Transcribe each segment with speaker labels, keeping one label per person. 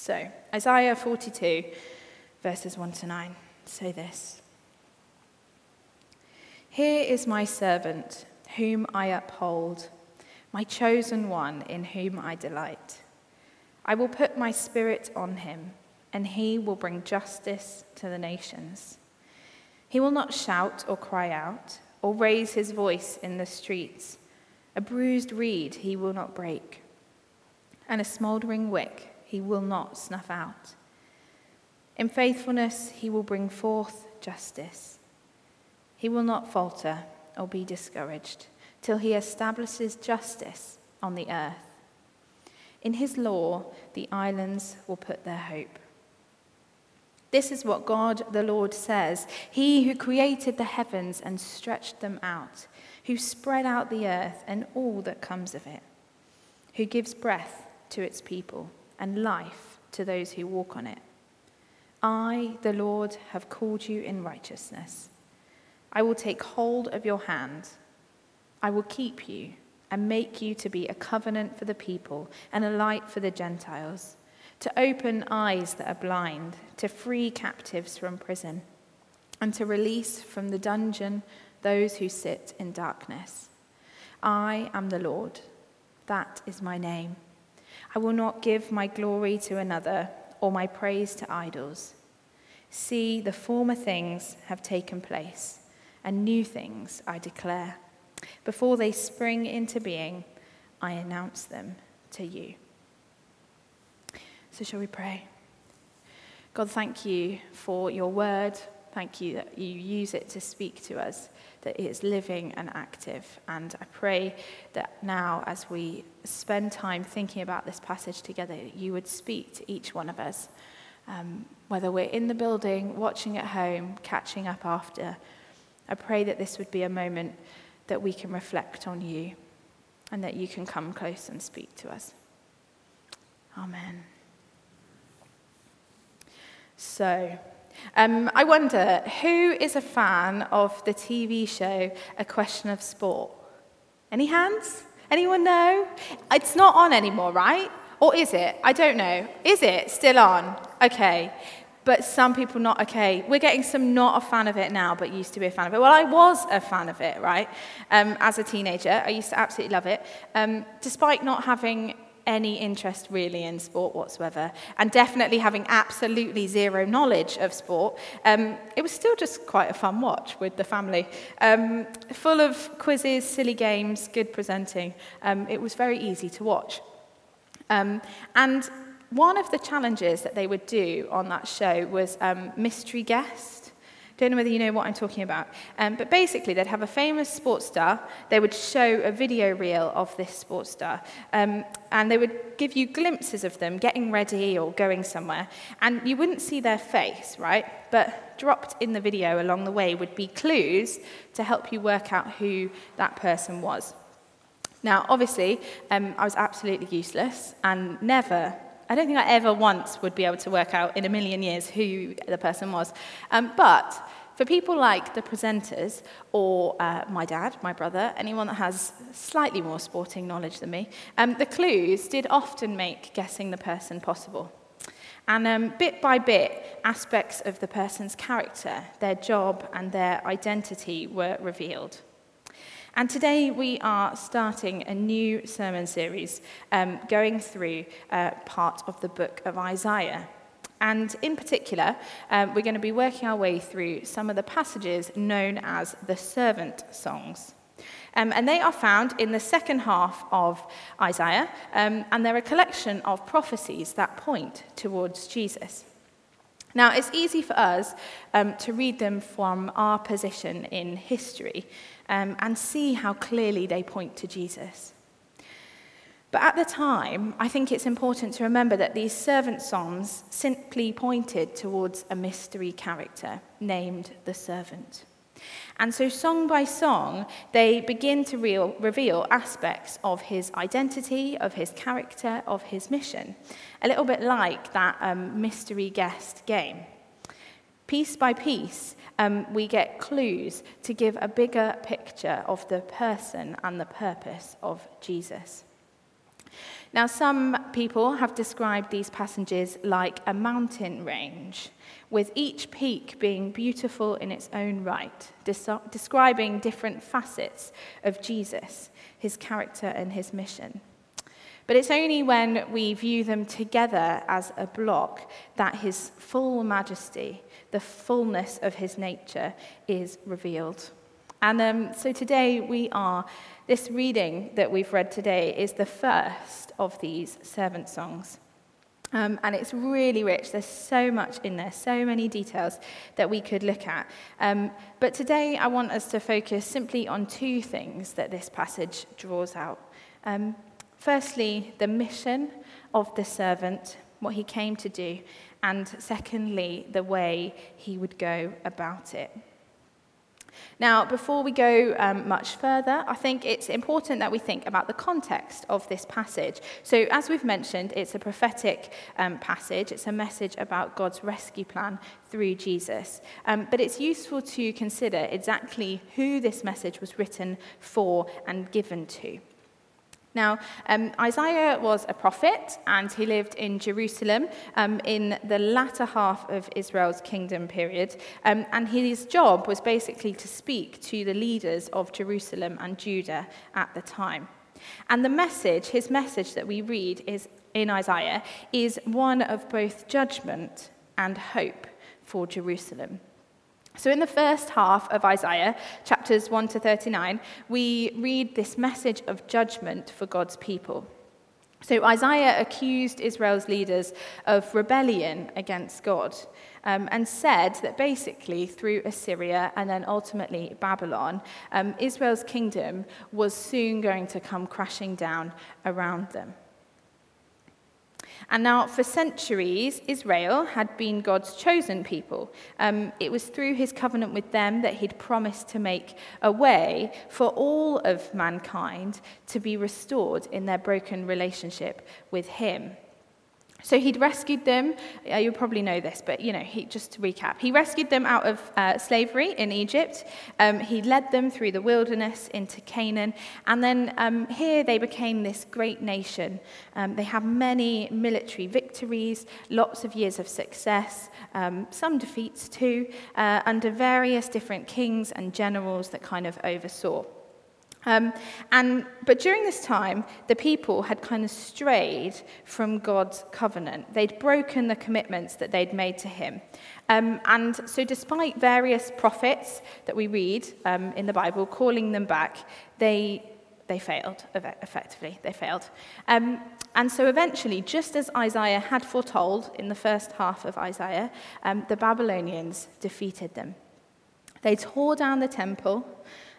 Speaker 1: So, Isaiah 42, verses 1 to 9, say this Here is my servant, whom I uphold, my chosen one, in whom I delight. I will put my spirit on him, and he will bring justice to the nations. He will not shout or cry out, or raise his voice in the streets. A bruised reed he will not break, and a smouldering wick he will not snuff out. In faithfulness, he will bring forth justice. He will not falter or be discouraged till he establishes justice on the earth. In his law, the islands will put their hope. This is what God the Lord says He who created the heavens and stretched them out, who spread out the earth and all that comes of it, who gives breath to its people and life to those who walk on it. I, the Lord, have called you in righteousness. I will take hold of your hand. I will keep you and make you to be a covenant for the people and a light for the Gentiles, to open eyes that are blind, to free captives from prison, and to release from the dungeon those who sit in darkness. I am the Lord. That is my name. I will not give my glory to another or my praise to idols. See, the former things have taken place, and new things I declare. Before they spring into being, I announce them to you. So, shall we pray? God, thank you for your word. Thank you that you use it to speak to us that it is living and active. And I pray that now, as we spend time thinking about this passage together, you would speak to each one of us, um, whether we're in the building, watching at home, catching up after. I pray that this would be a moment that we can reflect on you and that you can come close and speak to us. Amen. So, um, I wonder who is a fan of the TV show A Question of Sport? Any hands? Anyone know? It's not on anymore, right? Or is it? I don't know. Is it still on? Okay. But some people not okay. We're getting some not a fan of it now, but used to be a fan of it. Well, I was a fan of it, right? Um, as a teenager, I used to absolutely love it. Um, despite not having any interest really in sport whatsoever, and definitely having absolutely zero knowledge of sport, um, it was still just quite a fun watch with the family. Um, full of quizzes, silly games, good presenting. Um, it was very easy to watch. Um, and one of the challenges that they would do on that show was um, mystery guest. Don't know whether you know what I'm talking about. Um, but basically, they'd have a famous sports star. They would show a video reel of this sports star. Um, and they would give you glimpses of them getting ready or going somewhere. And you wouldn't see their face, right? But dropped in the video along the way would be clues to help you work out who that person was. Now, obviously, um, I was absolutely useless and never I don't think I ever once would be able to work out in a million years who the person was. Um, but for people like the presenters or uh, my dad, my brother, anyone that has slightly more sporting knowledge than me, um, the clues did often make guessing the person possible. And um, bit by bit, aspects of the person's character, their job, and their identity were revealed. And today we are starting a new sermon series um, going through uh, part of the book of Isaiah. And in particular, um, we're going to be working our way through some of the passages known as the servant songs. Um, and they are found in the second half of Isaiah, um, and they're a collection of prophecies that point towards Jesus. Now, it's easy for us um, to read them from our position in history um, and see how clearly they point to Jesus. But at the time, I think it's important to remember that these servant songs simply pointed towards a mystery character named the servant. And so, song by song, they begin to real, reveal aspects of his identity, of his character, of his mission. A little bit like that um, mystery guest game. Piece by piece, um, we get clues to give a bigger picture of the person and the purpose of Jesus. Now, some people have described these passages like a mountain range, with each peak being beautiful in its own right, des- describing different facets of Jesus, his character, and his mission. But it's only when we view them together as a block that his full majesty, the fullness of his nature, is revealed. And um, so today we are, this reading that we've read today is the first of these servant songs. Um, and it's really rich. There's so much in there, so many details that we could look at. Um, but today I want us to focus simply on two things that this passage draws out. Um, firstly, the mission of the servant, what he came to do, and secondly, the way he would go about it. Now, before we go um, much further, I think it's important that we think about the context of this passage. So, as we've mentioned, it's a prophetic um, passage, it's a message about God's rescue plan through Jesus. Um, but it's useful to consider exactly who this message was written for and given to. Now, um, Isaiah was a prophet and he lived in Jerusalem um, in the latter half of Israel's kingdom period. Um, and his job was basically to speak to the leaders of Jerusalem and Judah at the time. And the message, his message that we read is in Isaiah, is one of both judgment and hope for Jerusalem. So, in the first half of Isaiah, chapters 1 to 39, we read this message of judgment for God's people. So, Isaiah accused Israel's leaders of rebellion against God um, and said that basically through Assyria and then ultimately Babylon, um, Israel's kingdom was soon going to come crashing down around them. And now, for centuries, Israel had been God's chosen people. Um, it was through his covenant with them that he'd promised to make a way for all of mankind to be restored in their broken relationship with him. So he'd rescued them. You probably know this, but you know, he, just to recap, he rescued them out of uh, slavery in Egypt. Um, he led them through the wilderness into Canaan, and then um, here they became this great nation. Um, they had many military victories, lots of years of success, um, some defeats too, uh, under various different kings and generals that kind of oversaw. Um, and, but during this time, the people had kind of strayed from God's covenant. They'd broken the commitments that they'd made to Him. Um, and so, despite various prophets that we read um, in the Bible calling them back, they, they failed, effectively. They failed. Um, and so, eventually, just as Isaiah had foretold in the first half of Isaiah, um, the Babylonians defeated them. They tore down the temple.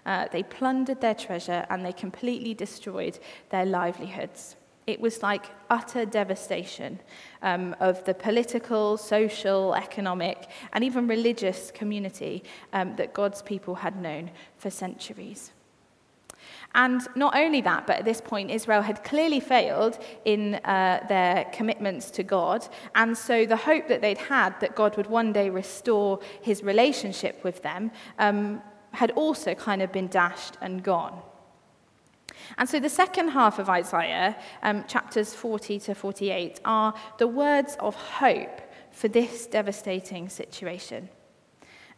Speaker 1: Uh, they plundered their treasure and they completely destroyed their livelihoods. It was like utter devastation um, of the political, social, economic, and even religious community um, that God's people had known for centuries. And not only that, but at this point, Israel had clearly failed in uh, their commitments to God. And so the hope that they'd had that God would one day restore his relationship with them um, had also kind of been dashed and gone. And so the second half of Isaiah, um, chapters 40 to 48, are the words of hope for this devastating situation.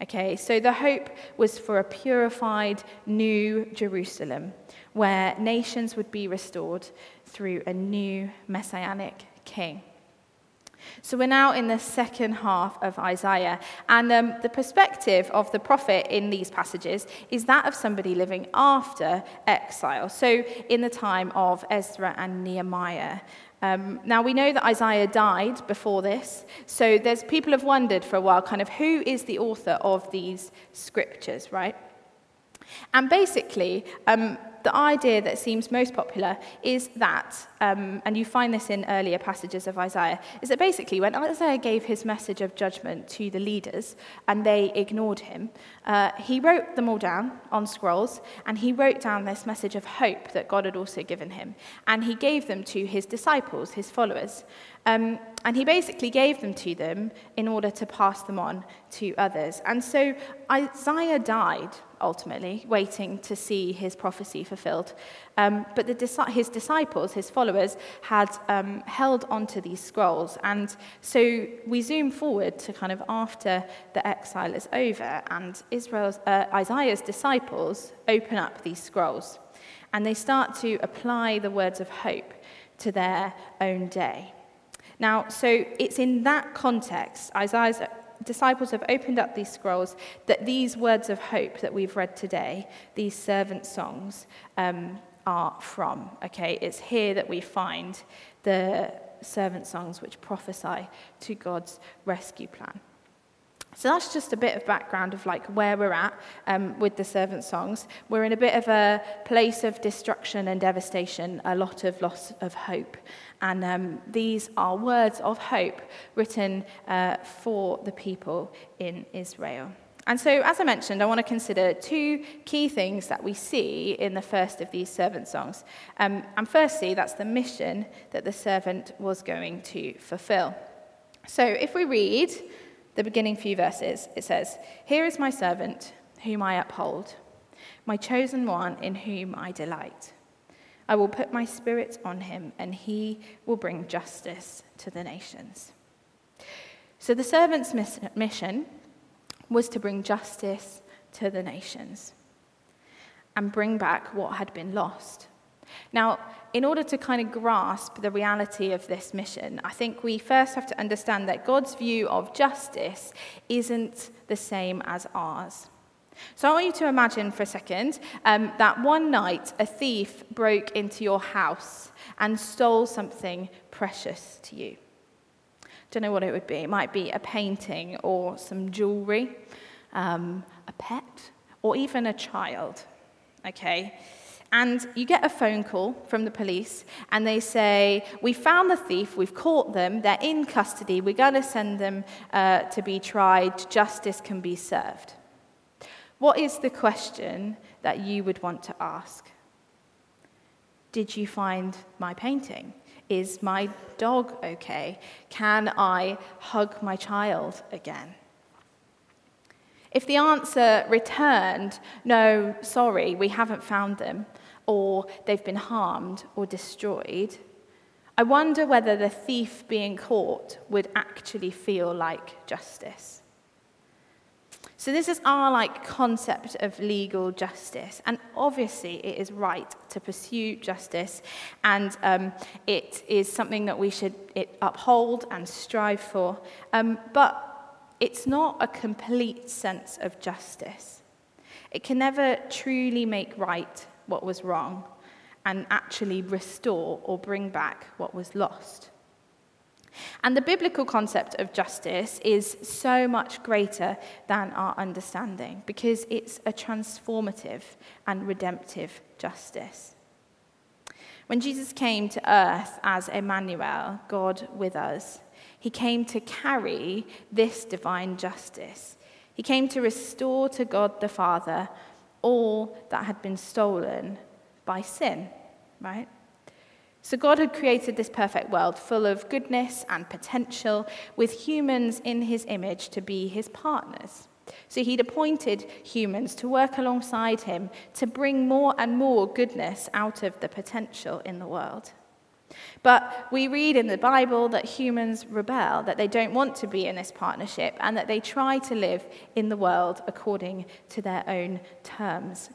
Speaker 1: Okay, so the hope was for a purified new Jerusalem where nations would be restored through a new messianic king. So we're now in the second half of Isaiah, and um, the perspective of the prophet in these passages is that of somebody living after exile, so in the time of Ezra and Nehemiah. Um, now we know that Isaiah died before this, so there's people have wondered for a while, kind of who is the author of these scriptures, right? And basically, um, the idea that seems most popular is that, um, and you find this in earlier passages of Isaiah, is that basically when Isaiah gave his message of judgment to the leaders and they ignored him, uh, he wrote them all down on scrolls and he wrote down this message of hope that God had also given him. And he gave them to his disciples, his followers. Um, and he basically gave them to them in order to pass them on to others. And so Isaiah died ultimately, waiting to see his prophecy fulfilled. Um, but the, his disciples, his followers, had um, held onto these scrolls. And so we zoom forward to kind of after the exile is over, and Israel's, uh, Isaiah's disciples open up these scrolls. And they start to apply the words of hope to their own day. Now, so it's in that context, Isaiah's disciples have opened up these scrolls, that these words of hope that we've read today, these servant songs, um, are from. Okay, it's here that we find the servant songs which prophesy to God's rescue plan. So that's just a bit of background of like where we're at um, with the servant songs. We're in a bit of a place of destruction and devastation, a lot of loss of hope. And um, these are words of hope written uh, for the people in Israel. And so, as I mentioned, I want to consider two key things that we see in the first of these servant songs. Um, and firstly, that's the mission that the servant was going to fulfill. So, if we read the beginning few verses, it says, Here is my servant, whom I uphold, my chosen one, in whom I delight. I will put my spirit on him, and he will bring justice to the nations. So, the servant's mission was to bring justice to the nations and bring back what had been lost. Now, in order to kind of grasp the reality of this mission, I think we first have to understand that God's view of justice isn't the same as ours. So I want you to imagine for a second um, that one night a thief broke into your house and stole something precious to you. Don't know what it would be. It might be a painting or some jewelry, um, a pet, or even a child. Okay? And you get a phone call from the police, and they say, We found the thief, we've caught them, they're in custody, we're going to send them uh, to be tried, justice can be served. What is the question that you would want to ask? Did you find my painting? Is my dog okay? Can I hug my child again? If the answer returned, no, sorry, we haven't found them, or they've been harmed or destroyed, I wonder whether the thief being caught would actually feel like justice. So this is our like concept of legal justice, and obviously it is right to pursue justice, and um, it is something that we should uphold and strive for. Um, but it's not a complete sense of justice. It can never truly make right what was wrong, and actually restore or bring back what was lost. And the biblical concept of justice is so much greater than our understanding because it's a transformative and redemptive justice. When Jesus came to earth as Emmanuel, God with us, he came to carry this divine justice. He came to restore to God the Father all that had been stolen by sin, right? So, God had created this perfect world full of goodness and potential, with humans in his image to be his partners. So, he'd appointed humans to work alongside him to bring more and more goodness out of the potential in the world. But we read in the Bible that humans rebel, that they don't want to be in this partnership, and that they try to live in the world according to their own terms.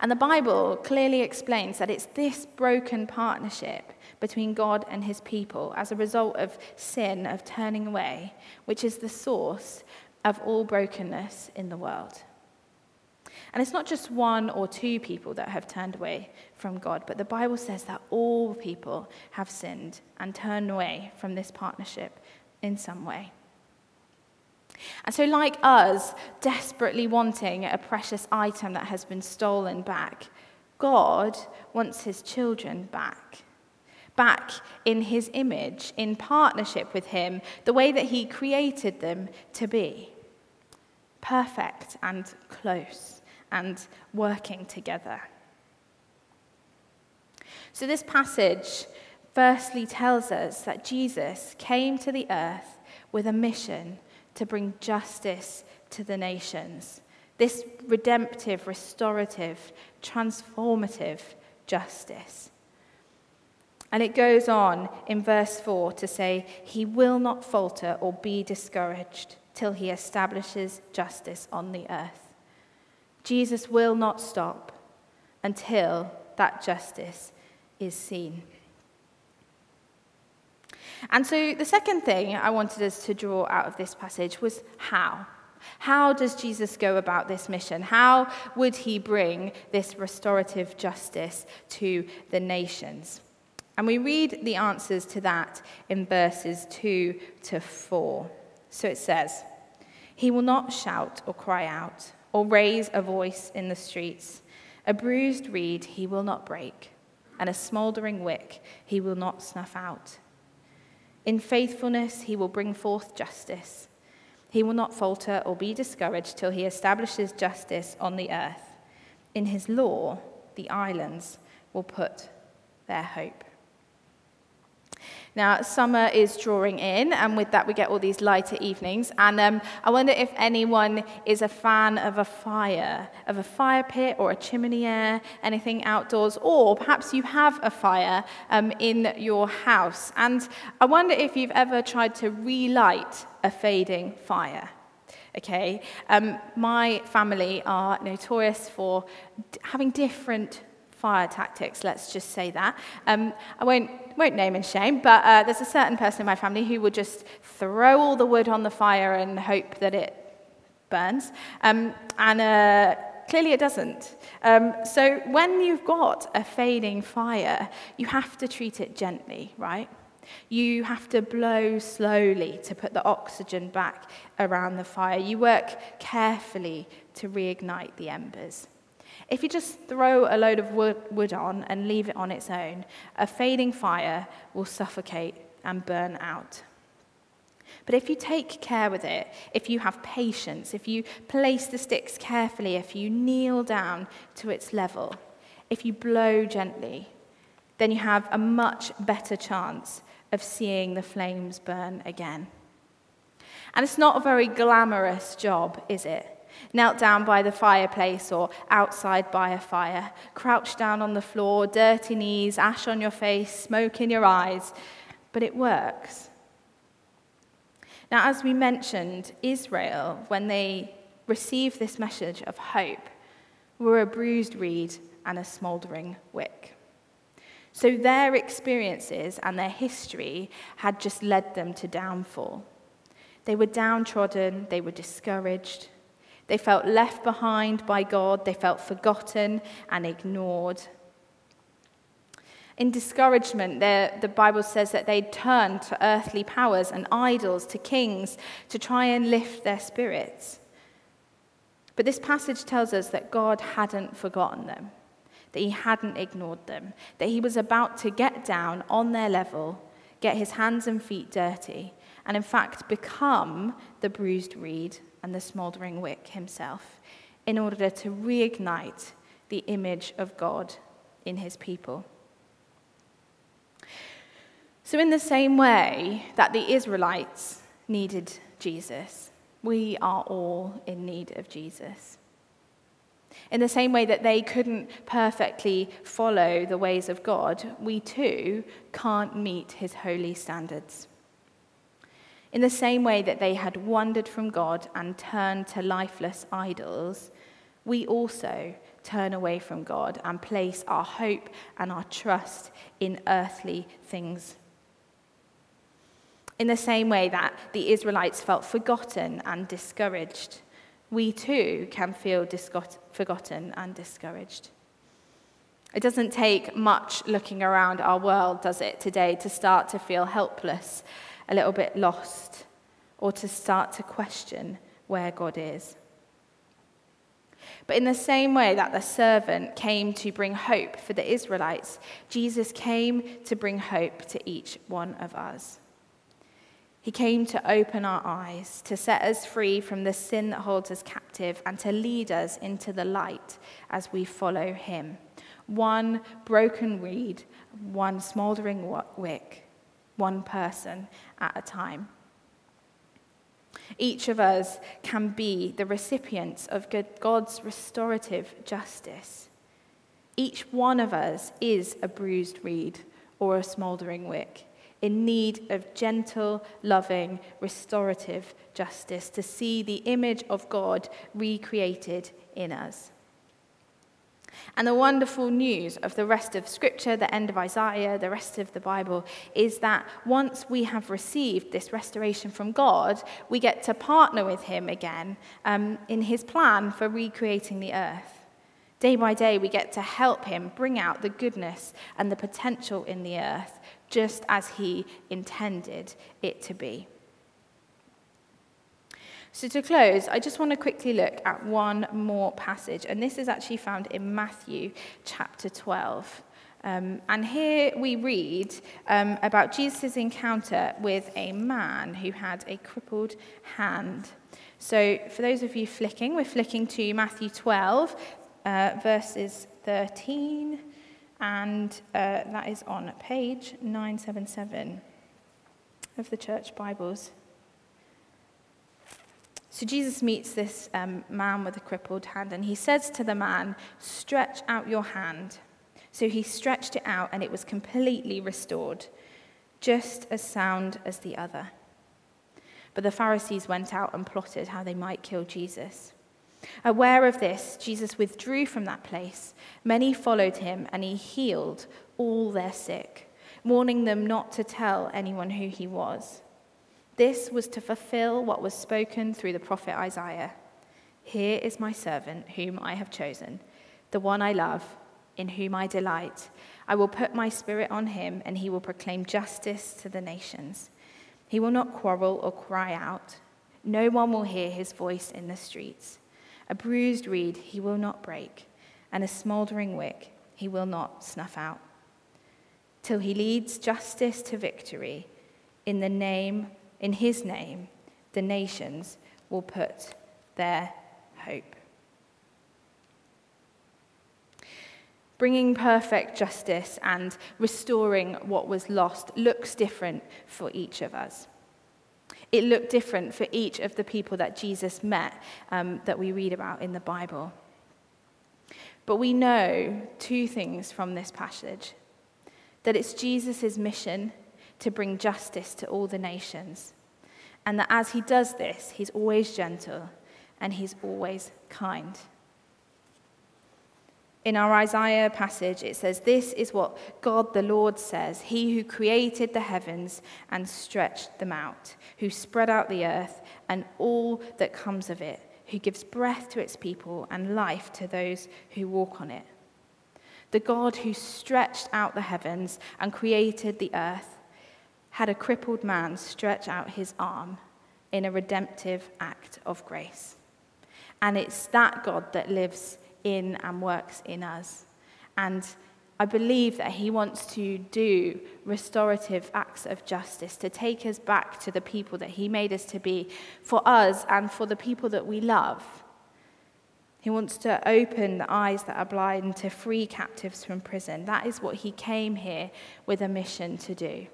Speaker 1: And the Bible clearly explains that it's this broken partnership between God and his people as a result of sin, of turning away, which is the source of all brokenness in the world. And it's not just one or two people that have turned away from God, but the Bible says that all people have sinned and turned away from this partnership in some way. And so, like us, desperately wanting a precious item that has been stolen back, God wants his children back. Back in his image, in partnership with him, the way that he created them to be perfect and close and working together. So, this passage firstly tells us that Jesus came to the earth with a mission to bring justice to the nations, this redemptive, restorative, transformative justice. And it goes on in verse 4 to say, He will not falter or be discouraged till he establishes justice on the earth. Jesus will not stop until that justice is seen. And so the second thing I wanted us to draw out of this passage was how. How does Jesus go about this mission? How would he bring this restorative justice to the nations? And we read the answers to that in verses 2 to 4. So it says, He will not shout or cry out or raise a voice in the streets. A bruised reed he will not break, and a smouldering wick he will not snuff out. In faithfulness he will bring forth justice. He will not falter or be discouraged till he establishes justice on the earth. In his law, the islands will put their hope. Now, summer is drawing in, and with that, we get all these lighter evenings. And um, I wonder if anyone is a fan of a fire, of a fire pit or a chiminea, anything outdoors, or perhaps you have a fire um, in your house. And I wonder if you've ever tried to relight a fading fire okay? Um, my family are notorious for d- having different fire tactics, let's just say that. Um, I won't, won't name and shame, but uh, there's a certain person in my family who will just throw all the wood on the fire and hope that it burns. Um, and uh, clearly it doesn't. Um, so when you've got a fading fire, you have to treat it gently, right? You have to blow slowly to put the oxygen back around the fire. You work carefully to reignite the embers. If you just throw a load of wood, wood on and leave it on its own, a fading fire will suffocate and burn out. But if you take care with it, if you have patience, if you place the sticks carefully, if you kneel down to its level, if you blow gently, then you have a much better chance of seeing the flames burn again. And it's not a very glamorous job, is it? Knelt down by the fireplace or outside by a fire, crouched down on the floor, dirty knees, ash on your face, smoke in your eyes. But it works. Now, as we mentioned, Israel, when they received this message of hope, were a bruised reed and a smouldering wick. So their experiences and their history had just led them to downfall. They were downtrodden, they were discouraged, they felt left behind by God, they felt forgotten and ignored. In discouragement, the Bible says that they turned to earthly powers and idols, to kings, to try and lift their spirits. But this passage tells us that God hadn't forgotten them, that He hadn't ignored them, that He was about to get down on their level, get His hands and feet dirty, and in fact become the bruised reed and the smouldering wick himself in order to reignite the image of God in his people. So, in the same way that the Israelites needed Jesus, we are all in need of Jesus. In the same way that they couldn't perfectly follow the ways of God, we too can't meet his holy standards. In the same way that they had wandered from God and turned to lifeless idols, we also turn away from God and place our hope and our trust in earthly things. In the same way that the Israelites felt forgotten and discouraged, we too can feel forgotten and discouraged. It doesn't take much looking around our world, does it, today, to start to feel helpless a little bit lost or to start to question where God is. But in the same way that the servant came to bring hope for the Israelites, Jesus came to bring hope to each one of us. He came to open our eyes, to set us free from the sin that holds us captive, and to lead us into the light as we follow him. One broken reed, one smouldering wick, one person at a time. Each of us can be the recipients of God's restorative justice. Each one of us is a bruised reed or a smouldering wick in need of gentle, loving, restorative justice to see the image of God recreated in us. And the wonderful news of the rest of Scripture, the end of Isaiah, the rest of the Bible, is that once we have received this restoration from God, we get to partner with Him again um, in His plan for recreating the earth. Day by day, we get to help Him bring out the goodness and the potential in the earth, just as He intended it to be. So, to close, I just want to quickly look at one more passage, and this is actually found in Matthew chapter 12. Um, and here we read um, about Jesus' encounter with a man who had a crippled hand. So, for those of you flicking, we're flicking to Matthew 12, uh, verses 13, and uh, that is on page 977 of the church Bibles. So Jesus meets this um, man with a crippled hand, and he says to the man, Stretch out your hand. So he stretched it out, and it was completely restored, just as sound as the other. But the Pharisees went out and plotted how they might kill Jesus. Aware of this, Jesus withdrew from that place. Many followed him, and he healed all their sick, warning them not to tell anyone who he was. This was to fulfill what was spoken through the prophet Isaiah. Here is my servant, whom I have chosen, the one I love, in whom I delight. I will put my spirit on him, and he will proclaim justice to the nations. He will not quarrel or cry out. No one will hear his voice in the streets. A bruised reed he will not break, and a smouldering wick he will not snuff out. Till he leads justice to victory in the name in his name, the nations will put their hope. Bringing perfect justice and restoring what was lost looks different for each of us. It looked different for each of the people that Jesus met um, that we read about in the Bible. But we know two things from this passage that it's Jesus' mission to bring justice to all the nations. And that as he does this, he's always gentle and he's always kind. In our Isaiah passage, it says, This is what God the Lord says He who created the heavens and stretched them out, who spread out the earth and all that comes of it, who gives breath to its people and life to those who walk on it. The God who stretched out the heavens and created the earth had a crippled man stretch out his arm in a redemptive act of grace. And it's that God that lives in and works in us. And I believe that He wants to do restorative acts of justice, to take us back to the people that He made us to be for us and for the people that we love. He wants to open the eyes that are blind, to free captives from prison. That is what He came here with a mission to do.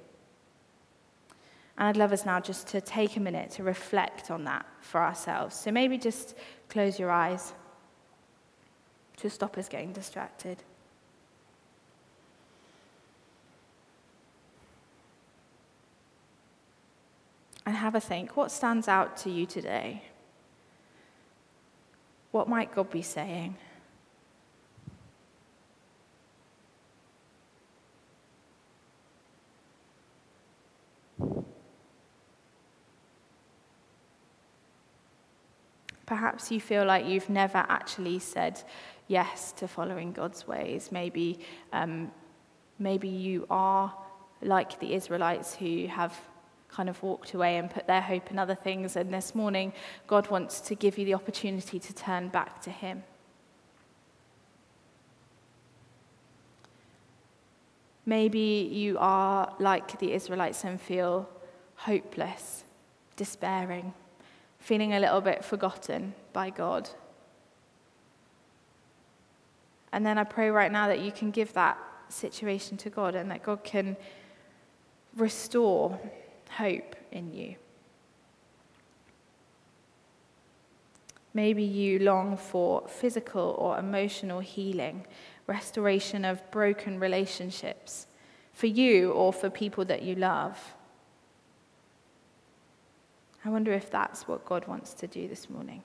Speaker 1: And I'd love us now just to take a minute to reflect on that for ourselves. So maybe just close your eyes to stop us getting distracted. And have a think. What stands out to you today? What might God be saying? Perhaps you feel like you've never actually said yes to following God's ways. Maybe, um, maybe you are like the Israelites who have kind of walked away and put their hope in other things. And this morning, God wants to give you the opportunity to turn back to Him. Maybe you are like the Israelites and feel hopeless, despairing feeling a little bit forgotten by God. And then I pray right now that you can give that situation to God and that God can restore hope in you. Maybe you long for physical or emotional healing, restoration of broken relationships, for you or for people that you love. I wonder if that's what God wants to do this morning.